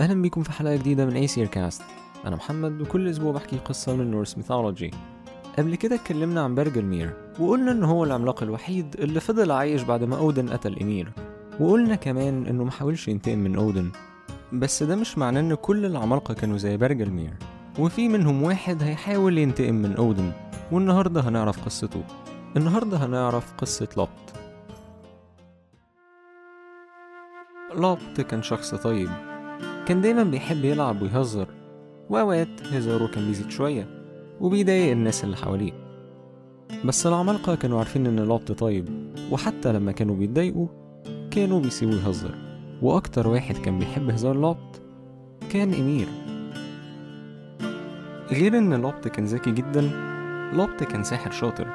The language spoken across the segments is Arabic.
أهلا بيكم في حلقة جديدة من Aesir Cast أنا محمد وكل أسبوع بحكي قصة من Norse mythology قبل كده اتكلمنا عن برجلمير وقلنا إن هو العملاق الوحيد اللي فضل عايش بعد ما أودن قتل إيمير وقلنا كمان إنه محاولش ينتقم من أودن. بس ده مش معناه إن كل العمالقة كانوا زي برجلمير وفي منهم واحد هيحاول ينتقم من أودن. والنهاردة هنعرف قصته. النهاردة هنعرف قصة لوبت. لوبت كان شخص طيب. كان دايما بيحب يلعب ويهزر وأوقات هزاره كان بيزيد شوية وبيضايق الناس اللي حواليه. بس العمالقة كانوا عارفين إن لوبت طيب وحتى لما كانوا بيتضايقوا كانوا بيسيبوه يهزر. وأكتر واحد كان بيحب هزار لوبت كان إمير. غير إن لوبت كان ذكي جدا لوبت كان ساحر شاطر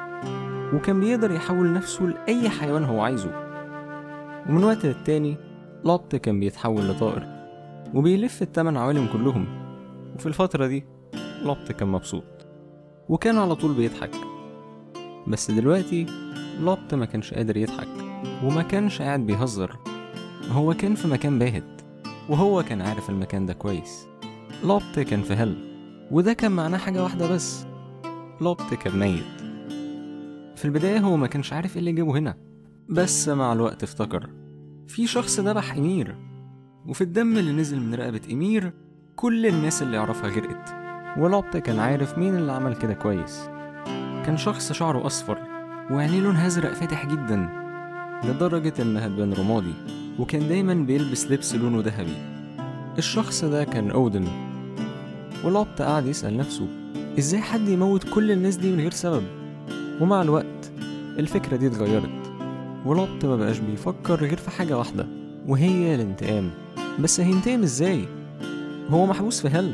وكان بيقدر يحول نفسه لأي حيوان هو عايزه. ومن وقت للتاني لوبت كان بيتحول لطائر. وبيلف التمن عوالم كلهم. وفي الفترة دي لوبت كان مبسوط. وكان على طول بيضحك. بس دلوقتي لوبت ما كانش قادر يضحك. وما كانش قاعد بيهزر. هو كان في مكان باهت. وهو كان عارف المكان ده كويس. لوبت كان في هل وده كان معناه حاجة واحدة بس. لوبت كان ميت. في البداية هو ما كانش عارف إيه اللي جابه هنا. بس مع الوقت افتكر. في شخص ذبح إمير. وفي الدم اللي نزل من رقبة إمير كل الناس اللي يعرفها غرقت ولوبت كان عارف مين اللي عمل كده كويس. كان شخص شعره أصفر وعينيه لونها أزرق فاتح جدا. لدرجة إنها تبان رمادي وكان دايما بيلبس لبس لونه ذهبي. الشخص ده كان أودن. ولوبت قعد يسأل نفسه إزاي حد يموت كل الناس دي من غير سبب؟ ومع الوقت الفكرة دي اتغيرت. ولوبت ما بقاش بيفكر غير في حاجة واحدة وهي الانتقام. بس هينتقم إزاي؟ هو محبوس في هل.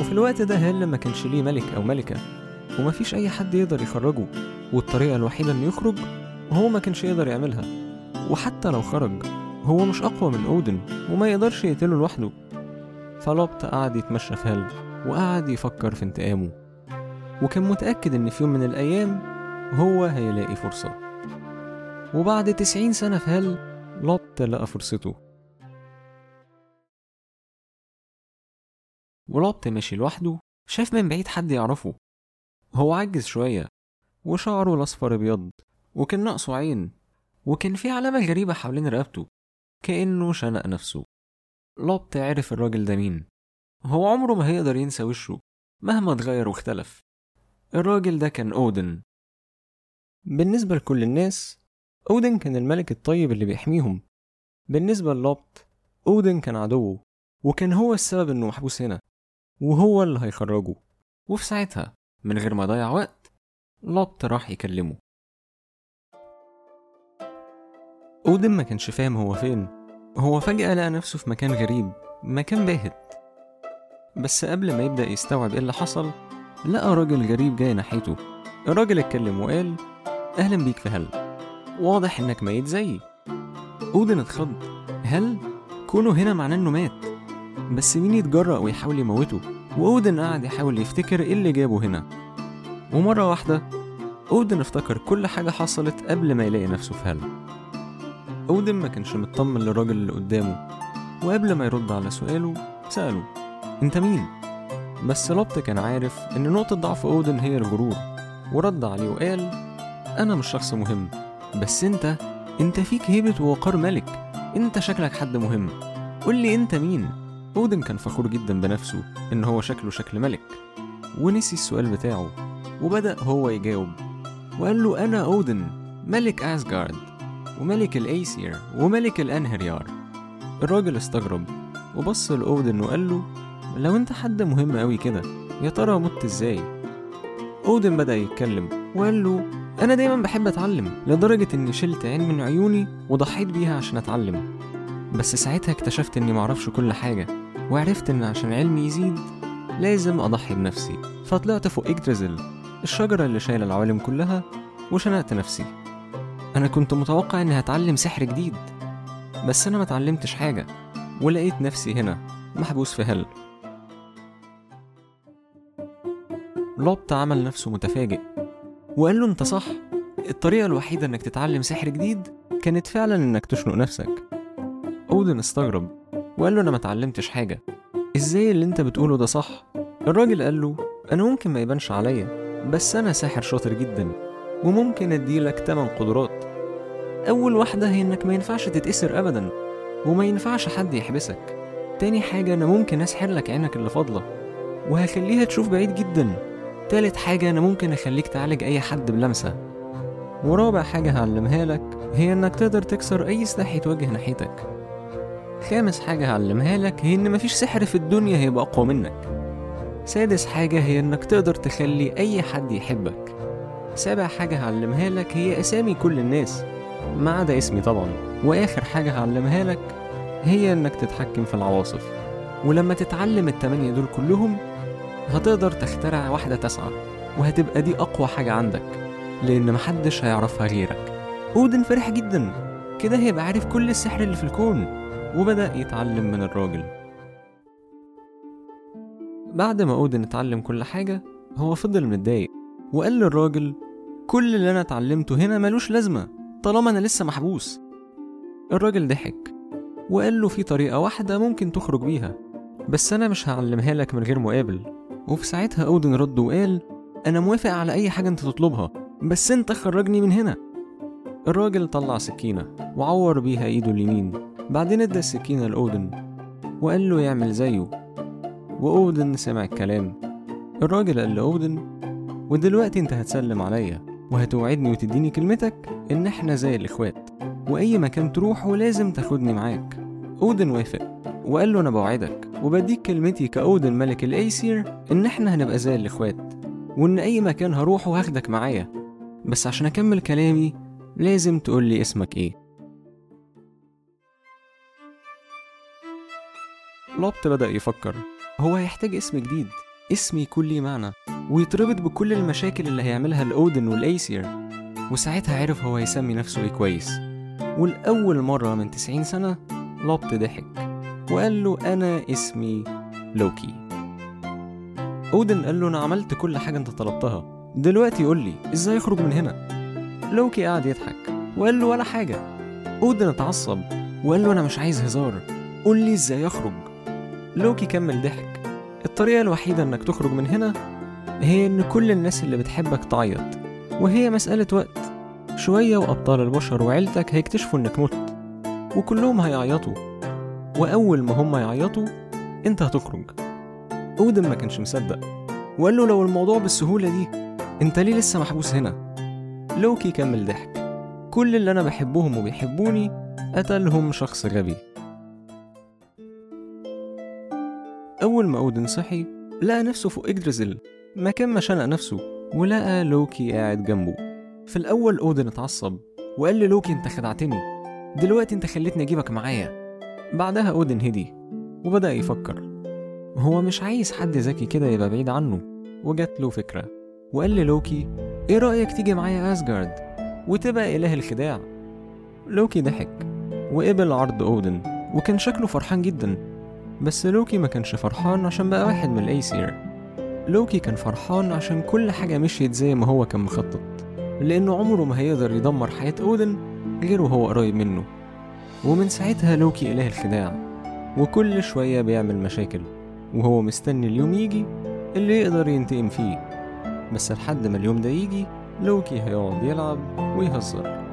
وفي الوقت ده هل ما كانش ليه ملك أو ملكة ومفيش أي حد يقدر يخرجه والطريقة الوحيدة إنه يخرج هو ما كانش يقدر يعملها. وحتى لو خرج هو مش أقوى من أودن وما يقدرش يقتله لوحده. فلوبت قعد يتمشى في هل وقعد يفكر في انتقامه. وكان متأكد إن في يوم من الأيام هو هيلاقي فرصة. وبعد تسعين سنة في هل لوبت لقى فرصته. ولوبت ماشي لوحده شاف من بعيد حد يعرفه. هو عجز شوية وشعره الأصفر أبيض وكان ناقصه عين وكان في علامة غريبة حوالين رقبته كأنه شنق نفسه. لوبت عرف الراجل ده مين. هو عمره ما هيقدر ينسى وشه مهما اتغير واختلف. الراجل ده كان أودن. بالنسبة لكل الناس أودن كان الملك الطيب اللي بيحميهم. بالنسبة للوبت أودن كان عدوه وكان هو السبب إنه محبوس هنا. وهو اللي هيخرجه. وفي ساعتها من غير ما يضيع وقت لوبت راح يكلمه. أودن ما كانش فاهم هو فين. هو فجأة لقى نفسه في مكان غريب مكان باهت. بس قبل ما يبدأ يستوعب إيه اللي حصل لقى راجل غريب جاي ناحيته. الراجل اتكلم وقال أهلا بيك في هل. واضح إنك ميت زيي. أودن اتخض. هل؟ كونه هنا معناه إنه مات. بس مين يتجرأ ويحاول يموته؟ وأودن قعد يحاول يفتكر إيه اللي جابه هنا. ومرة واحدة أودن افتكر كل حاجة حصلت قبل ما يلاقي نفسه في هل أودن ما كانش مطمن للراجل اللي قدامه وقبل ما يرد على سؤاله سأله أنت مين؟ بس لوبت كان عارف إن نقطة ضعف أودن هي الغرور. ورد عليه وقال أنا مش شخص مهم بس أنت أنت فيك هيبة ووقار ملك. أنت شكلك حد مهم. قول لي أنت مين؟ أودن كان فخور جدا بنفسه إن هو شكله شكل ملك ونسي السؤال بتاعه وبدأ هو يجاوب وقال له أنا أودن ملك أسجارد وملك الأيسير وملك الأنهريار الراجل استغرب وبص لأودن وقال له لو أنت حد مهم أوي كده يا ترى مت إزاي؟ أودن بدأ يتكلم وقال له أنا دايما بحب أتعلم لدرجة إني شلت عين من عيوني وضحيت بيها عشان أتعلم بس ساعتها اكتشفت إني معرفش كل حاجة وعرفت إن عشان علمي يزيد لازم أضحي بنفسي. فطلعت فوق إجدرزل الشجرة اللي شايلة العوالم كلها وشنقت نفسي. أنا كنت متوقع إني هتعلم سحر جديد بس أنا ما اتعلمتش حاجة ولقيت نفسي هنا محبوس في هل. لوبت عمل نفسه متفاجئ وقال له أنت صح الطريقة الوحيدة إنك تتعلم سحر جديد كانت فعلا إنك تشنق نفسك. أودن استغرب. وقال له أنا ما اتعلمتش حاجة. إزاي اللي أنت بتقوله ده صح؟ الراجل قال له أنا ممكن ما يبانش عليا بس أنا ساحر شاطر جدا وممكن أديلك تمن قدرات. أول واحدة هي إنك ما ينفعش تتأسر أبدا وما ينفعش حد يحبسك. تاني حاجة أنا ممكن أسحر لك عينك اللي فاضلة وهخليها تشوف بعيد جدا. تالت حاجة أنا ممكن أخليك تعالج أي حد بلمسة. ورابع حاجة هعلمها لك هي إنك تقدر تكسر أي سلاح يتوجه ناحيتك. خامس حاجة هعلمها لك هي إن مفيش سحر في الدنيا هيبقى أقوى منك. سادس حاجة هي إنك تقدر تخلي أي حد يحبك. سابع حاجة هعلمها لك هي أسامي كل الناس ما عدا اسمي طبعا. وآخر حاجة هعلمها لك هي إنك تتحكم في العواصف. ولما تتعلم التمانية دول كلهم هتقدر تخترع واحدة تسعة وهتبقى دي أقوى حاجة عندك لأن محدش هيعرفها غيرك. أودن فرح جدا. كده هيبقى عارف كل السحر اللي في الكون. وبدأ يتعلم من الراجل. بعد ما أودن اتعلم كل حاجة هو فضل متضايق وقال للراجل كل اللي أنا اتعلمته هنا ملوش لازمة طالما أنا لسه محبوس. الراجل ضحك وقال له في طريقة واحدة ممكن تخرج بيها بس أنا مش هعلمها لك من غير مقابل. وفي ساعتها أودن رد وقال أنا موافق على أي حاجة أنت تطلبها بس أنت خرجني من هنا. الراجل طلع سكينة وعور بيها إيده اليمين بعدين ادى السكينة لأودن وقال له يعمل زيه. وأودن سمع الكلام. الراجل قال لأودن ودلوقتي انت هتسلم عليا وهتوعدني وتديني كلمتك إن إحنا زي الإخوات وأي مكان تروحه لازم تاخدني معاك. أودن وافق وقال له أنا بوعدك وبديك كلمتي كأودن ملك الأيسير إن إحنا هنبقى زي الإخوات وإن أي مكان هروحه هاخدك معايا. بس عشان أكمل كلامي لازم تقولي اسمك إيه. لوبت بدأ يفكر. هو هيحتاج اسم جديد. اسم يكون ليه معنى. ويتربط بكل المشاكل اللي هيعملها الأودن والأيسير. وساعتها عرف هو هيسمي نفسه إيه كويس. والأول مرة من 90 سنة لوبت ضحك. وقال له أنا اسمي لوكي. أودن قال له أنا عملت كل حاجة أنت طلبتها. دلوقتي قول لي إزاي أخرج من هنا؟ لوكي قعد يضحك. وقال له ولا حاجة. أودن اتعصب. وقال له أنا مش عايز هزار. قول لي إزاي أخرج لوكي كمل ضحك الطريقة الوحيدة إنك تخرج من هنا هي إن كل الناس اللي بتحبك تعيط وهي مسألة وقت. شوية وأبطال البشر وعيلتك هيكتشفوا إنك مت وكلهم هيعيطوا. وأول ما هم يعيطوا أنت هتخرج. أودن ما كانش مصدق. وقال له لو الموضوع بالسهولة دي أنت ليه لسه محبوس هنا؟ لوكي كمل ضحك كل اللي أنا بحبهم وبيحبوني قتلهم شخص غبي. أول ما أودن صحي لقى نفسه فوق إجدرزل مكان ما شنق نفسه ولقى لوكي قاعد جنبه. في الأول أودن اتعصب وقال للوكي أنت خدعتني. دلوقتي أنت خليتني أجيبك معايا. بعدها أودن هدي وبدأ يفكر. هو مش عايز حد ذكي كده يبقى بعيد عنه. وجات له فكرة وقال للوكي إيه رأيك تيجي معايا أسجارد وتبقى إله الخداع؟ لوكي ضحك وقبل عرض أودن وكان شكله فرحان جدا. بس لوكي ما كانش فرحان عشان بقى واحد من الأيسير. لوكي كان فرحان عشان كل حاجة مشيت زي ما هو كان مخطط لأنه عمره ما هيقدر يدمر حياة أودن غير وهو قريب منه. ومن ساعتها لوكي إله الخداع وكل شوية بيعمل مشاكل وهو مستني اليوم يجي اللي يقدر ينتقم فيه. بس لحد ما اليوم ده يجي لوكي هيقعد يلعب ويهزر.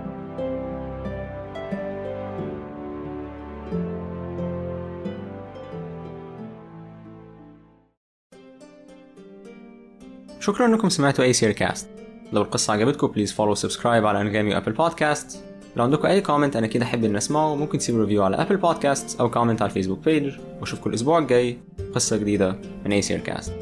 شكرا إنكم سمعتوا Aesir Cast لو القصة عجبتكم please follow subscribe على انغامي و Apple Podcast لو عندكم أي comment أنا كده أحب ان أسمعه. ممكن تسيبوا review على Apple Podcast أو comment على الفيسبوك page وأشوفكم الأسبوع الجاي قصة جديدة من Aesir Cast